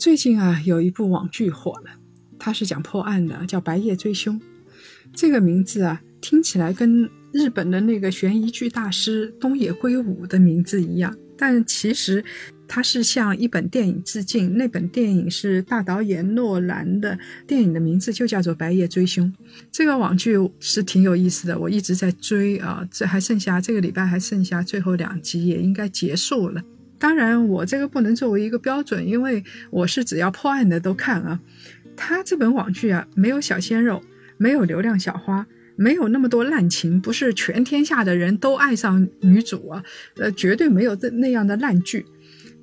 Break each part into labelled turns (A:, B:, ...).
A: 最近啊，有一部网剧火了，它是讲破案的，叫《白夜追凶》。这个名字啊，听起来跟日本的那个悬疑剧大师东野圭吾的名字一样，但其实它是向一本电影致敬。那本电影是大导演诺兰的电影的名字就叫做《白夜追凶》。这个网剧是挺有意思的，我一直在追啊，这还剩下这个礼拜还剩下最后两集，也应该结束了。当然，我这个不能作为一个标准，因为我是只要破案的都看啊。他这本网剧啊，没有小鲜肉，没有流量小花，没有那么多滥情，不是全天下的人都爱上女主啊，呃，绝对没有这那样的烂剧。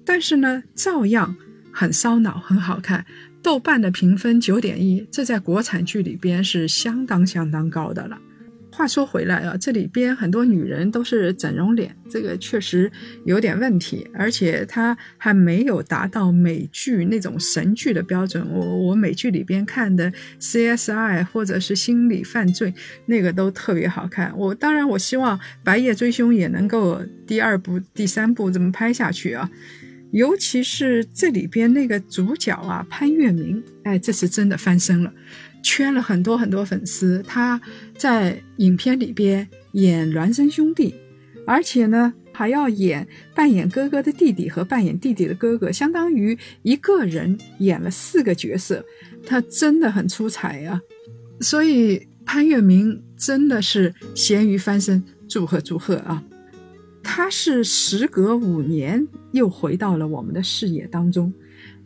A: 但是呢，照样很烧脑，很好看。豆瓣的评分九点一，这在国产剧里边是相当相当高的了。话说回来啊，这里边很多女人都是整容脸，这个确实有点问题，而且她还没有达到美剧那种神剧的标准。我我美剧里边看的 CSI 或者是心理犯罪，那个都特别好看。我当然我希望《白夜追凶》也能够第二部、第三部这么拍下去啊，尤其是这里边那个主角啊，潘粤明，哎，这是真的翻身了。圈了很多很多粉丝，他在影片里边演孪生兄弟，而且呢还要演扮演哥哥的弟弟和扮演弟弟的哥哥，相当于一个人演了四个角色，他真的很出彩呀！所以潘粤明真的是咸鱼翻身，祝贺祝贺啊！他是时隔五年又回到了我们的视野当中，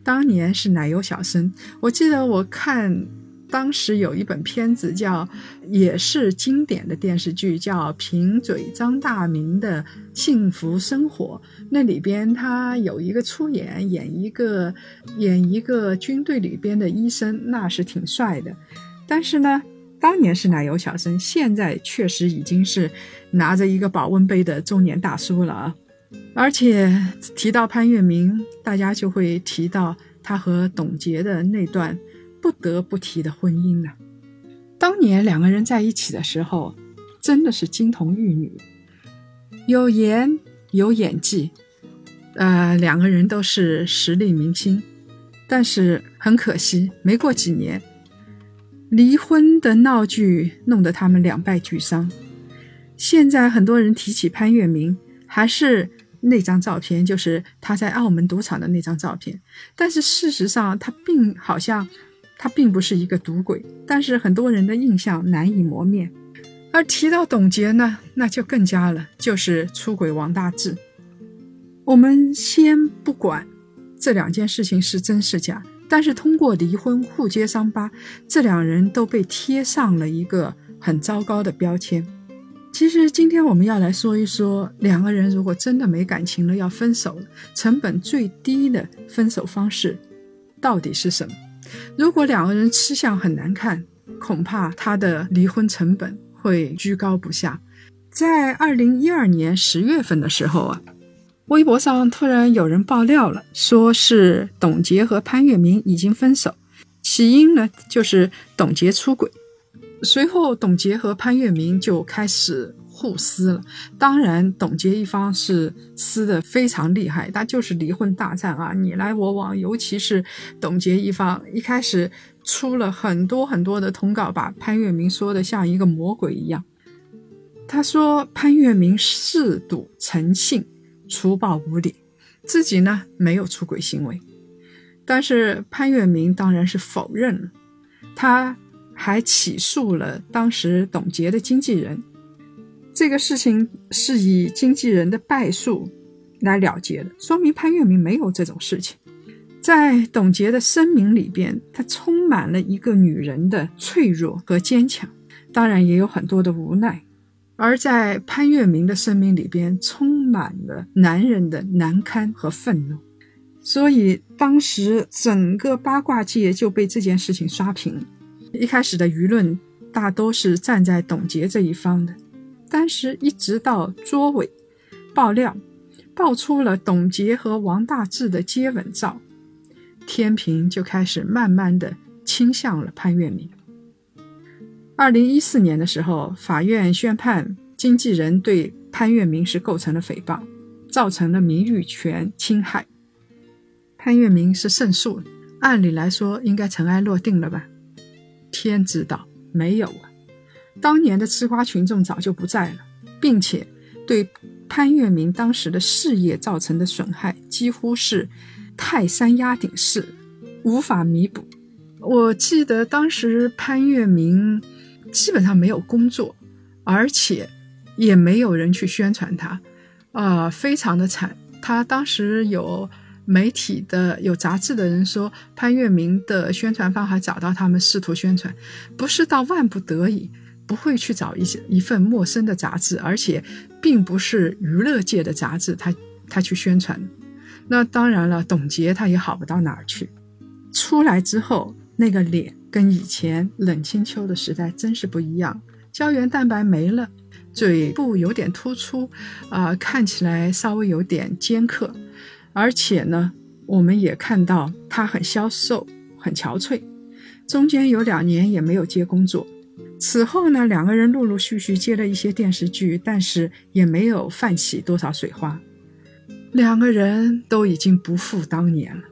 A: 当年是奶油小生，我记得我看。当时有一本片子叫，也是经典的电视剧，叫《贫嘴张大民的幸福生活》。那里边他有一个出演，演一个演一个军队里边的医生，那是挺帅的。但是呢，当年是奶油小生，现在确实已经是拿着一个保温杯的中年大叔了啊！而且提到潘粤明，大家就会提到他和董洁的那段。不得不提的婚姻呢？当年两个人在一起的时候，真的是金童玉女，有颜有演技，呃，两个人都是实力明星。但是很可惜，没过几年，离婚的闹剧弄得他们两败俱伤。现在很多人提起潘粤明，还是那张照片，就是他在澳门赌场的那张照片。但是事实上，他并好像。他并不是一个赌鬼，但是很多人的印象难以磨灭。而提到董洁呢，那就更加了，就是出轨王大治。我们先不管这两件事情是真是假，但是通过离婚互揭伤疤，这两人都被贴上了一个很糟糕的标签。其实今天我们要来说一说，两个人如果真的没感情了，要分手了，成本最低的分手方式到底是什么？如果两个人吃相很难看，恐怕他的离婚成本会居高不下。在二零一二年十月份的时候啊，微博上突然有人爆料了，说是董洁和潘粤明已经分手，起因呢就是董洁出轨。随后，董洁和潘粤明就开始。互撕了，当然，董洁一方是撕的非常厉害，那就是离婚大战啊，你来我往。尤其是董洁一方，一开始出了很多很多的通告，把潘粤明说的像一个魔鬼一样。他说潘粤明嗜赌成性，粗暴无礼，自己呢没有出轨行为。但是潘粤明当然是否认了，他还起诉了当时董洁的经纪人。这个事情是以经纪人的败诉来了结的，说明潘粤明没有这种事情。在董洁的声明里边，它充满了一个女人的脆弱和坚强，当然也有很多的无奈；而在潘粤明的声明里边，充满了男人的难堪和愤怒。所以当时整个八卦界就被这件事情刷屏。一开始的舆论大都是站在董洁这一方的，但是一直到捉尾爆料，爆出了董洁和王大治的接吻照，天平就开始慢慢的倾向了潘粤明。二零一四年的时候，法院宣判经纪人对潘粤明是构成了诽谤，造成了名誉权侵害。潘粤明是胜诉，按理来说应该尘埃落定了吧？天知道，没有啊！当年的吃瓜群众早就不在了，并且对潘粤明当时的事业造成的损害几乎是泰山压顶式，无法弥补。我记得当时潘粤明。基本上没有工作，而且也没有人去宣传他，啊，非常的惨。他当时有媒体的、有杂志的人说，潘粤明的宣传方还找到他们试图宣传，不是到万不得已不会去找一些一份陌生的杂志，而且并不是娱乐界的杂志，他他去宣传。那当然了，董洁他也好不到哪儿去，出来之后那个脸。跟以前冷清秋的时代真是不一样，胶原蛋白没了，嘴部有点突出，啊，看起来稍微有点尖刻，而且呢，我们也看到他很消瘦，很憔悴。中间有两年也没有接工作，此后呢，两个人陆陆续续接了一些电视剧，但是也没有泛起多少水花，两个人都已经不复当年了。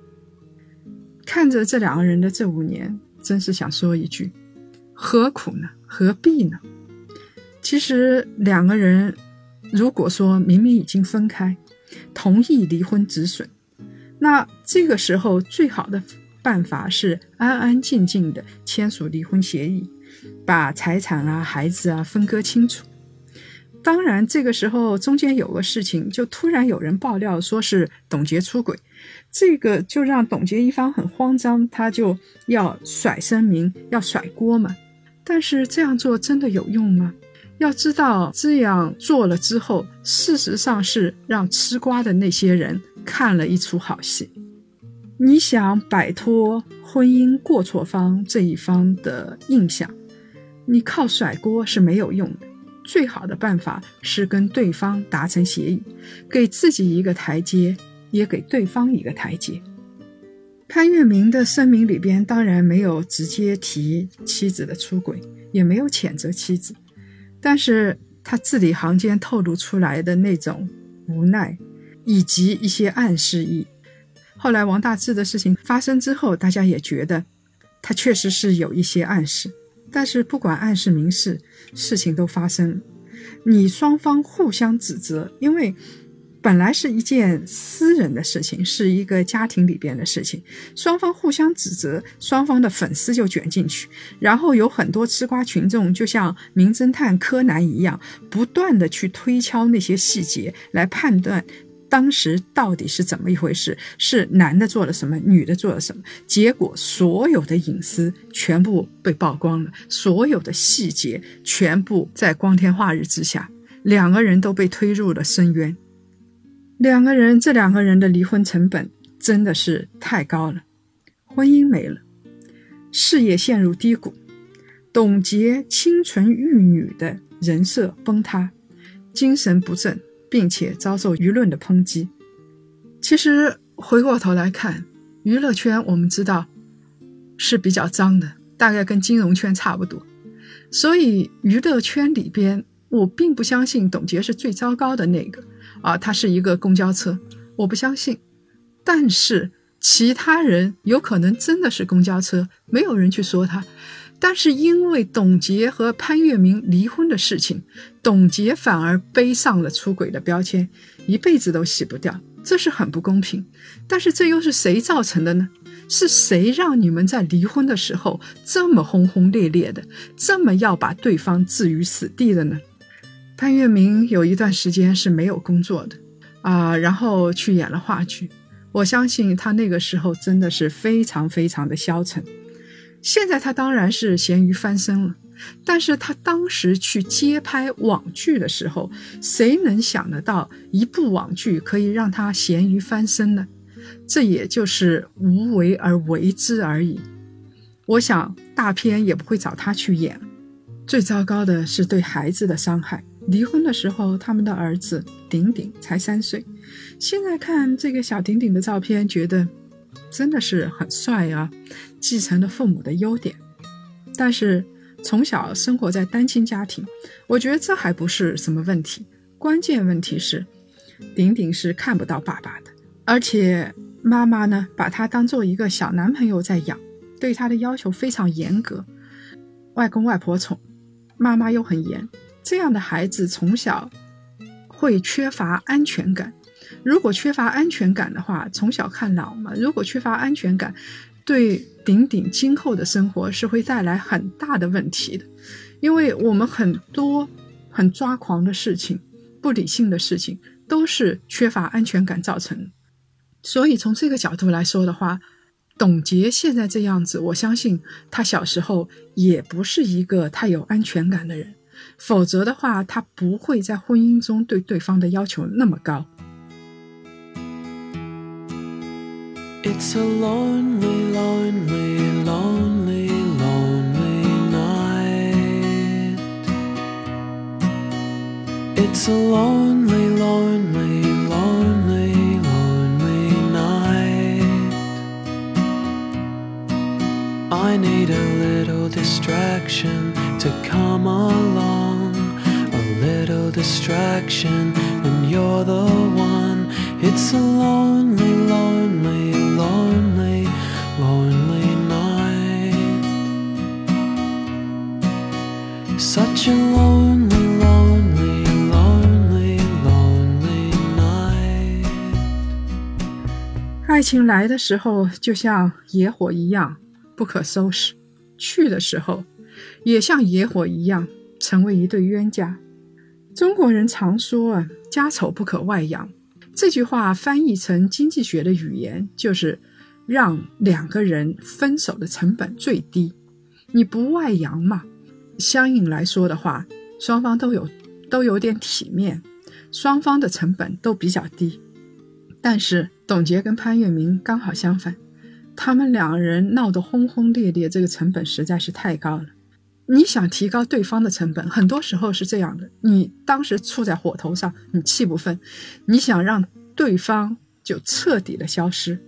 A: 看着这两个人的这五年。真是想说一句，何苦呢？何必呢？其实两个人，如果说明明已经分开，同意离婚止损，那这个时候最好的办法是安安静静的签署离婚协议，把财产啊、孩子啊分割清楚。当然，这个时候中间有个事情，就突然有人爆料说是董洁出轨。这个就让董洁一方很慌张，他就要甩声明，要甩锅嘛。但是这样做真的有用吗？要知道，这样做了之后，事实上是让吃瓜的那些人看了一出好戏。你想摆脱婚姻过错方这一方的印象，你靠甩锅是没有用的。最好的办法是跟对方达成协议，给自己一个台阶。也给对方一个台阶。潘粤明的声明里边当然没有直接提妻子的出轨，也没有谴责妻子，但是他字里行间透露出来的那种无奈，以及一些暗示意。后来王大治的事情发生之后，大家也觉得他确实是有一些暗示。但是不管暗示明示，事情都发生，你双方互相指责，因为。本来是一件私人的事情，是一个家庭里边的事情，双方互相指责，双方的粉丝就卷进去，然后有很多吃瓜群众，就像名侦探柯南一样，不断的去推敲那些细节，来判断当时到底是怎么一回事，是男的做了什么，女的做了什么，结果所有的隐私全部被曝光了，所有的细节全部在光天化日之下，两个人都被推入了深渊。两个人，这两个人的离婚成本真的是太高了，婚姻没了，事业陷入低谷，董洁清纯玉女的人设崩塌，精神不振，并且遭受舆论的抨击。其实回过头来看，娱乐圈我们知道是比较脏的，大概跟金融圈差不多，所以娱乐圈里边，我并不相信董洁是最糟糕的那个。啊，他是一个公交车，我不相信。但是其他人有可能真的是公交车，没有人去说他。但是因为董洁和潘粤明离婚的事情，董洁反而背上了出轨的标签，一辈子都洗不掉，这是很不公平。但是这又是谁造成的呢？是谁让你们在离婚的时候这么轰轰烈烈的，这么要把对方置于死地的呢？潘粤明有一段时间是没有工作的，啊，然后去演了话剧。我相信他那个时候真的是非常非常的消沉。现在他当然是咸鱼翻身了，但是他当时去接拍网剧的时候，谁能想得到一部网剧可以让他咸鱼翻身呢？这也就是无为而为之而已。我想大片也不会找他去演。最糟糕的是对孩子的伤害。离婚的时候，他们的儿子顶顶才三岁。现在看这个小顶顶的照片，觉得真的是很帅啊，继承了父母的优点。但是从小生活在单亲家庭，我觉得这还不是什么问题。关键问题是，顶顶是看不到爸爸的，而且妈妈呢，把他当做一个小男朋友在养，对他的要求非常严格。外公外婆宠，妈妈又很严。这样的孩子从小会缺乏安全感。如果缺乏安全感的话，从小看老嘛。如果缺乏安全感，对顶顶今后的生活是会带来很大的问题的。因为我们很多很抓狂的事情、不理性的事情，都是缺乏安全感造成。所以从这个角度来说的话，董洁现在这样子，我相信她小时候也不是一个太有安全感的人。否则的话，他不会在婚姻中对对方的要求那么高。It's a lonely, lonely, lonely, lonely night. It's a lonely, 情来的时候，就像野火一样不可收拾；去的时候，也像野火一样，成为一对冤家。中国人常说啊，“家丑不可外扬”，这句话翻译成经济学的语言，就是让两个人分手的成本最低。你不外扬嘛，相应来说的话，双方都有都有点体面，双方的成本都比较低。但是董洁跟潘粤明刚好相反，他们两人闹得轰轰烈烈，这个成本实在是太高了。你想提高对方的成本，很多时候是这样的：你当时处在火头上，你气不愤，你想让对方就彻底的消失，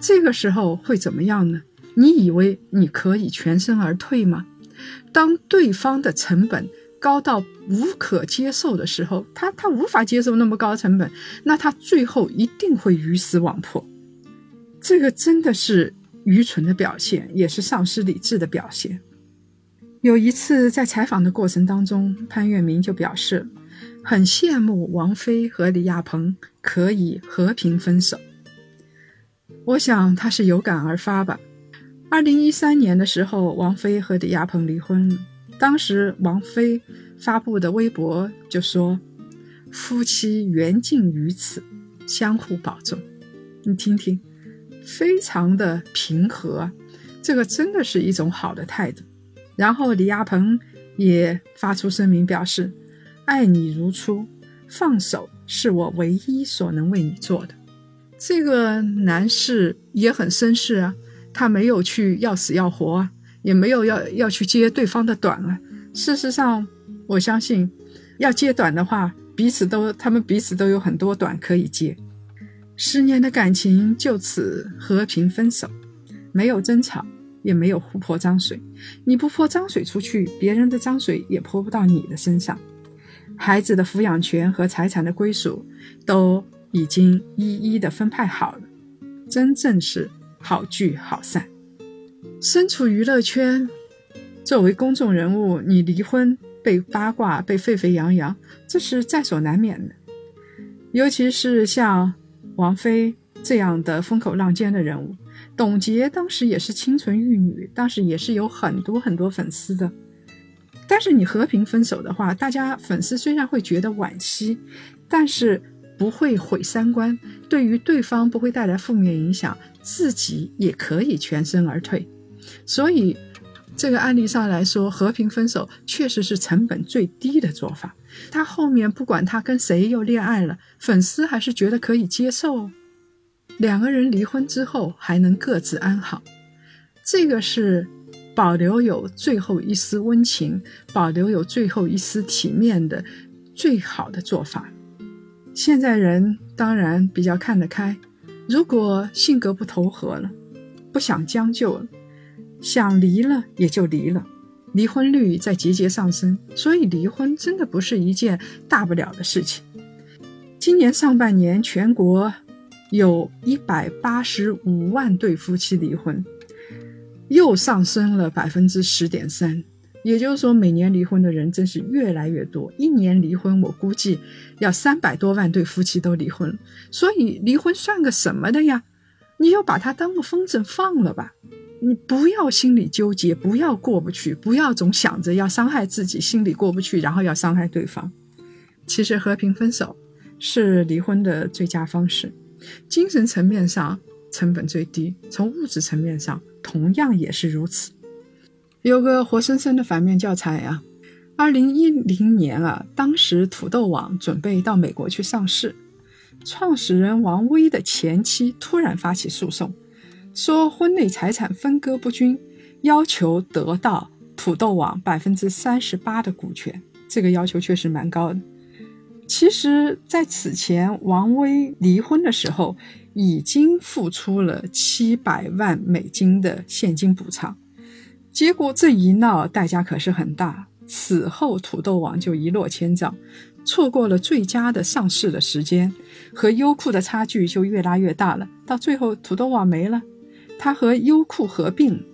A: 这个时候会怎么样呢？你以为你可以全身而退吗？当对方的成本高到无可接受的时候，他他无法接受那么高成本，那他最后一定会鱼死网破。这个真的是愚蠢的表现，也是丧失理智的表现。有一次在采访的过程当中，潘粤明就表示很羡慕王菲和李亚鹏可以和平分手。我想他是有感而发吧。二零一三年的时候，王菲和李亚鹏离婚了。当时王菲发布的微博就说：“夫妻缘尽于此，相互保重。”你听听，非常的平和，这个真的是一种好的态度。然后李亚鹏也发出声明表示：“爱你如初，放手是我唯一所能为你做的。”这个男士也很绅士啊，他没有去要死要活啊，也没有要要去揭对方的短啊。事实上，我相信要揭短的话，彼此都他们彼此都有很多短可以接。十年的感情就此和平分手，没有争吵。也没有互泼脏水，你不泼脏水出去，别人的脏水也泼不到你的身上。孩子的抚养权和财产的归属都已经一一的分派好了，真正是好聚好散。身处娱乐圈，作为公众人物，你离婚被八卦被沸沸扬扬，这是在所难免的。尤其是像王菲这样的风口浪尖的人物。董洁当时也是清纯玉女，当时也是有很多很多粉丝的。但是你和平分手的话，大家粉丝虽然会觉得惋惜，但是不会毁三观，对于对方不会带来负面影响，自己也可以全身而退。所以这个案例上来说，和平分手确实是成本最低的做法。他后面不管他跟谁又恋爱了，粉丝还是觉得可以接受。两个人离婚之后还能各自安好，这个是保留有最后一丝温情，保留有最后一丝体面的最好的做法。现在人当然比较看得开，如果性格不投合了，不想将就了，想离了也就离了。离婚率在节节上升，所以离婚真的不是一件大不了的事情。今年上半年，全国有一百八十五万对夫妻离婚，又上升了百分之十点三。也就是说，每年离婚的人真是越来越多。一年离婚，我估计要三百多万对夫妻都离婚。所以，离婚算个什么的呀？你就把它当个风筝放了吧。你不要心里纠结，不要过不去，不要总想着要伤害自己，心里过不去，然后要伤害对方。其实和平分手是离婚的最佳方式，精神层面上成本最低，从物质层面上同样也是如此。有个活生生的反面教材啊！二零一零年啊，当时土豆网准备到美国去上市，创始人王威的前妻突然发起诉讼。说婚内财产分割不均，要求得到土豆网百分之三十八的股权，这个要求确实蛮高的。其实，在此前王威离婚的时候，已经付出了七百万美金的现金补偿，结果这一闹，代价可是很大。此后，土豆网就一落千丈，错过了最佳的上市的时间，和优酷的差距就越拉越大了。到最后，土豆网没了。他和优酷合并，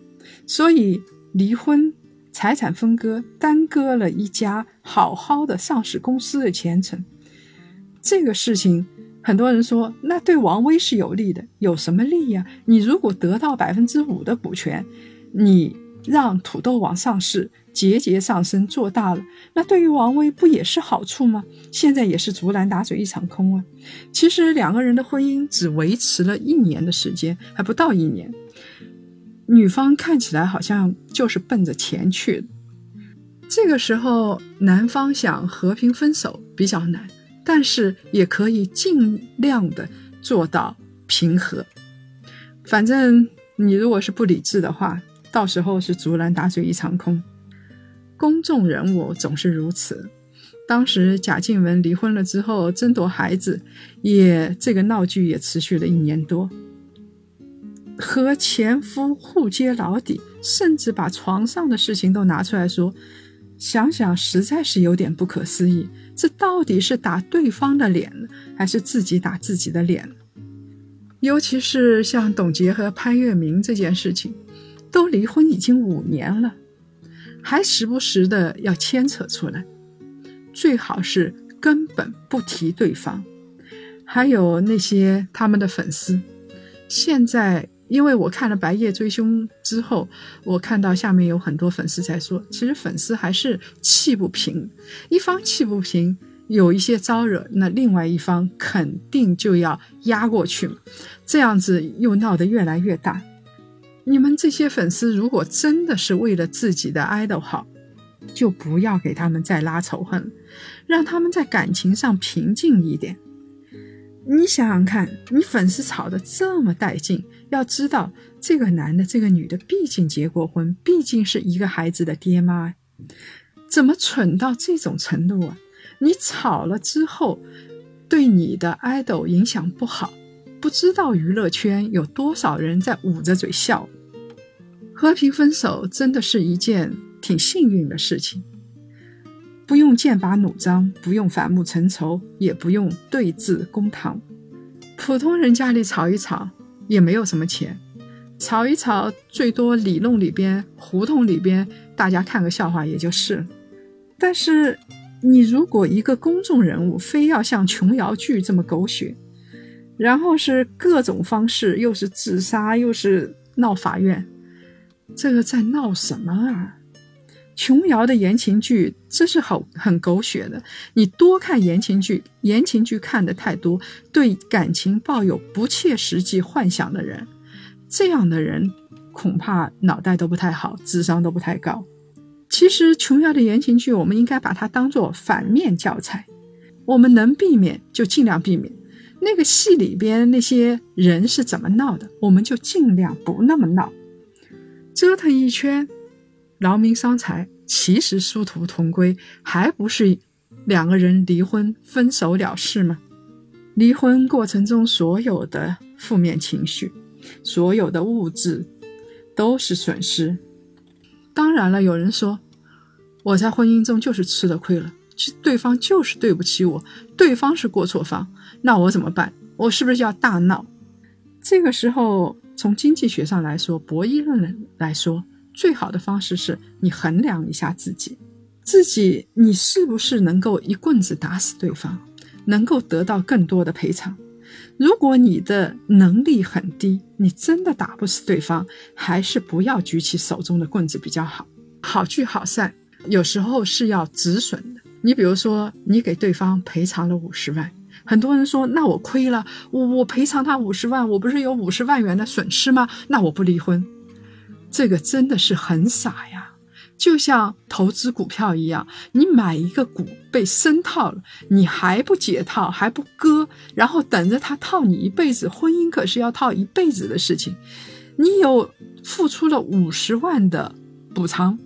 A: 所以离婚、财产分割耽搁了一家好好的上市公司的前程。这个事情，很多人说，那对王威是有利的，有什么利呀？你如果得到百分之五的股权，你让土豆网上市。节节上升，做大了，那对于王威不也是好处吗？现在也是竹篮打水一场空啊！其实两个人的婚姻只维持了一年的时间，还不到一年。女方看起来好像就是奔着钱去的。这个时候，男方想和平分手比较难，但是也可以尽量的做到平和。反正你如果是不理智的话，到时候是竹篮打水一场空。公众人物总是如此。当时贾静雯离婚了之后，争夺孩子，也这个闹剧也持续了一年多，和前夫互揭老底，甚至把床上的事情都拿出来说。想想实在是有点不可思议，这到底是打对方的脸，还是自己打自己的脸？尤其是像董洁和潘粤明这件事情，都离婚已经五年了。还时不时的要牵扯出来，最好是根本不提对方。还有那些他们的粉丝，现在因为我看了《白夜追凶》之后，我看到下面有很多粉丝在说，其实粉丝还是气不平，一方气不平，有一些招惹，那另外一方肯定就要压过去嘛，这样子又闹得越来越大。你们这些粉丝，如果真的是为了自己的 idol 好，就不要给他们再拉仇恨，让他们在感情上平静一点。你想想看，你粉丝吵得这么带劲，要知道这个男的、这个女的毕竟结过婚，毕竟是一个孩子的爹妈，怎么蠢到这种程度啊？你吵了之后，对你的 idol 影响不好，不知道娱乐圈有多少人在捂着嘴笑。和平分手真的是一件挺幸运的事情，不用剑拔弩张，不用反目成仇，也不用对峙公堂。普通人家里吵一吵也没有什么钱，吵一吵最多里弄里边、胡同里边大家看个笑话也就是。但是你如果一个公众人物非要像琼瑶剧这么狗血，然后是各种方式，又是自杀，又是闹法院。这个在闹什么啊？琼瑶的言情剧这是很很狗血的。你多看言情剧，言情剧看的太多，对感情抱有不切实际幻想的人，这样的人恐怕脑袋都不太好，智商都不太高。其实琼瑶的言情剧，我们应该把它当做反面教材，我们能避免就尽量避免。那个戏里边那些人是怎么闹的，我们就尽量不那么闹。折腾一圈，劳民伤财，其实殊途同归，还不是两个人离婚分手了事吗？离婚过程中所有的负面情绪，所有的物质都是损失。当然了，有人说我在婚姻中就是吃了亏了，其对方就是对不起我，对方是过错方，那我怎么办？我是不是要大闹？这个时候，从经济学上来说，博弈论来说，最好的方式是你衡量一下自己，自己你是不是能够一棍子打死对方？能够得到更多的赔偿。如果你的能力很低，你真的打不死对方，还是不要举起手中的棍子比较好。好聚好散，有时候是要止损的。你比如说，你给对方赔偿了五十万，很多人说，那我亏了，我我赔偿他五十万，我不是有五十万元的损失吗？那我不离婚，这个真的是很傻呀。就像投资股票一样，你买一个股被深套了，你还不解套，还不割，然后等着他套你一辈子。婚姻可是要套一辈子的事情，你有付出了五十万的补偿，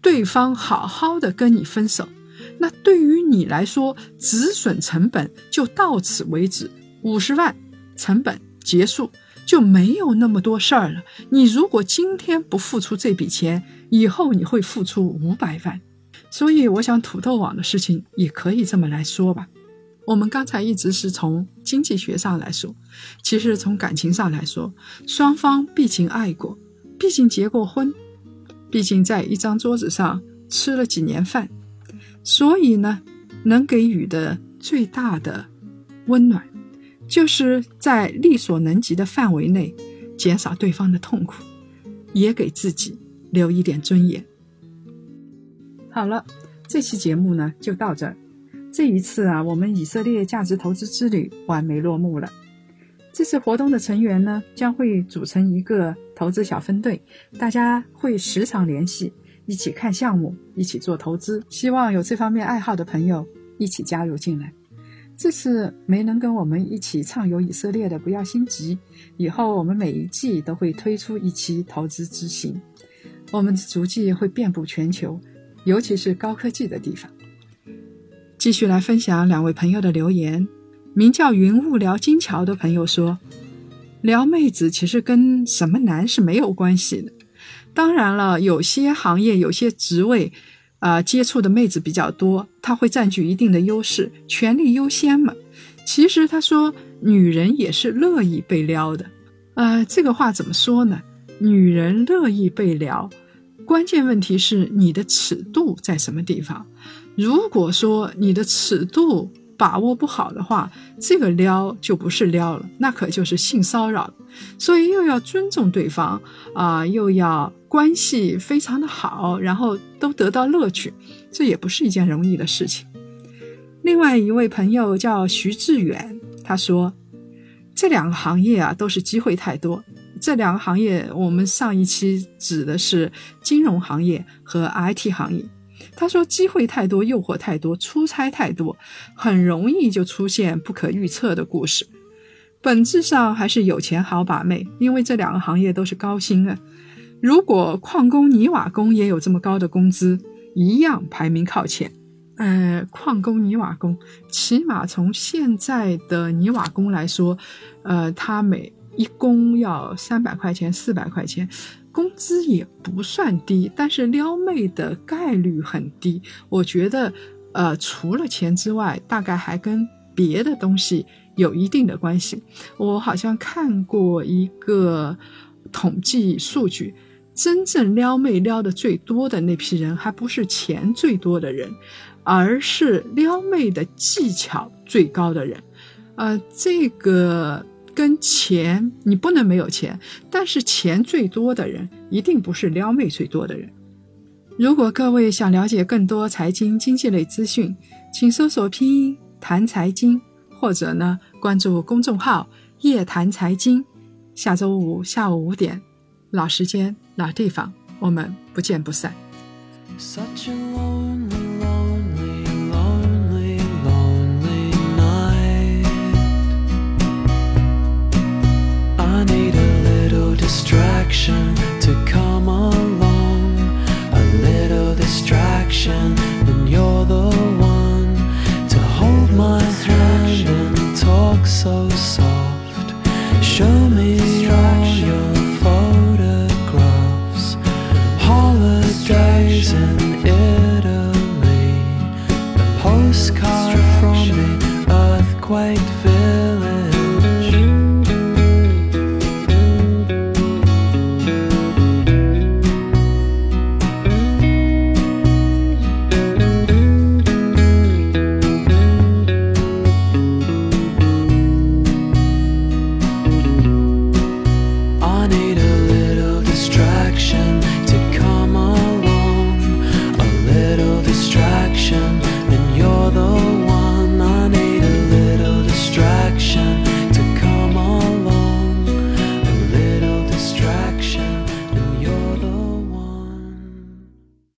A: 对方好好的跟你分手，那对于你来说，止损成本就到此为止，五十万成本结束。就没有那么多事儿了。你如果今天不付出这笔钱，以后你会付出五百万。所以，我想土豆网的事情也可以这么来说吧。我们刚才一直是从经济学上来说，其实从感情上来说，双方毕竟爱过，毕竟结过婚，毕竟在一张桌子上吃了几年饭，所以呢，能给予的最大的温暖。就是在力所能及的范围内，减少对方的痛苦，也给自己留一点尊严。好了，这期节目呢就到这儿。这一次啊，我们以色列价值投资之旅完美落幕了。这次活动的成员呢将会组成一个投资小分队，大家会时常联系，一起看项目，一起做投资。希望有这方面爱好的朋友一起加入进来。这次没能跟我们一起畅游以色列的，不要心急。以后我们每一季都会推出一期投资之行，我们的足迹会遍布全球，尤其是高科技的地方。继续来分享两位朋友的留言。名叫云雾聊金桥的朋友说：“撩妹子其实跟什么男是没有关系的。当然了，有些行业、有些职位。”啊，接触的妹子比较多，他会占据一定的优势，权力优先嘛。其实他说，女人也是乐意被撩的。呃，这个话怎么说呢？女人乐意被撩，关键问题是你的尺度在什么地方。如果说你的尺度把握不好的话，这个撩就不是撩了，那可就是性骚扰。所以又要尊重对方啊，又要。关系非常的好，然后都得到乐趣，这也不是一件容易的事情。另外一位朋友叫徐志远，他说这两个行业啊都是机会太多。这两个行业，我们上一期指的是金融行业和 IT 行业。他说机会太多，诱惑太多，出差太多，很容易就出现不可预测的故事。本质上还是有钱好把妹，因为这两个行业都是高薪啊。如果矿工、泥瓦工也有这么高的工资，一样排名靠前。呃，矿工、泥瓦工，起码从现在的泥瓦工来说，呃，他每一工要三百块钱、四百块钱，工资也不算低。但是撩妹的概率很低，我觉得，呃，除了钱之外，大概还跟别的东西有一定的关系。我好像看过一个统计数据。真正撩妹撩的最多的那批人，还不是钱最多的人，而是撩妹的技巧最高的人。呃，这个跟钱，你不能没有钱，但是钱最多的人，一定不是撩妹最多的人。如果各位想了解更多财经经济类资讯，请搜索拼音谈财经，或者呢关注公众号夜谈财经。下周五下午五点，老时间、老地方，我们不见不散。
B: Such a lonely, distraction to come along. A little distraction, and you're the one to hold my hand and talk so soft. Show me.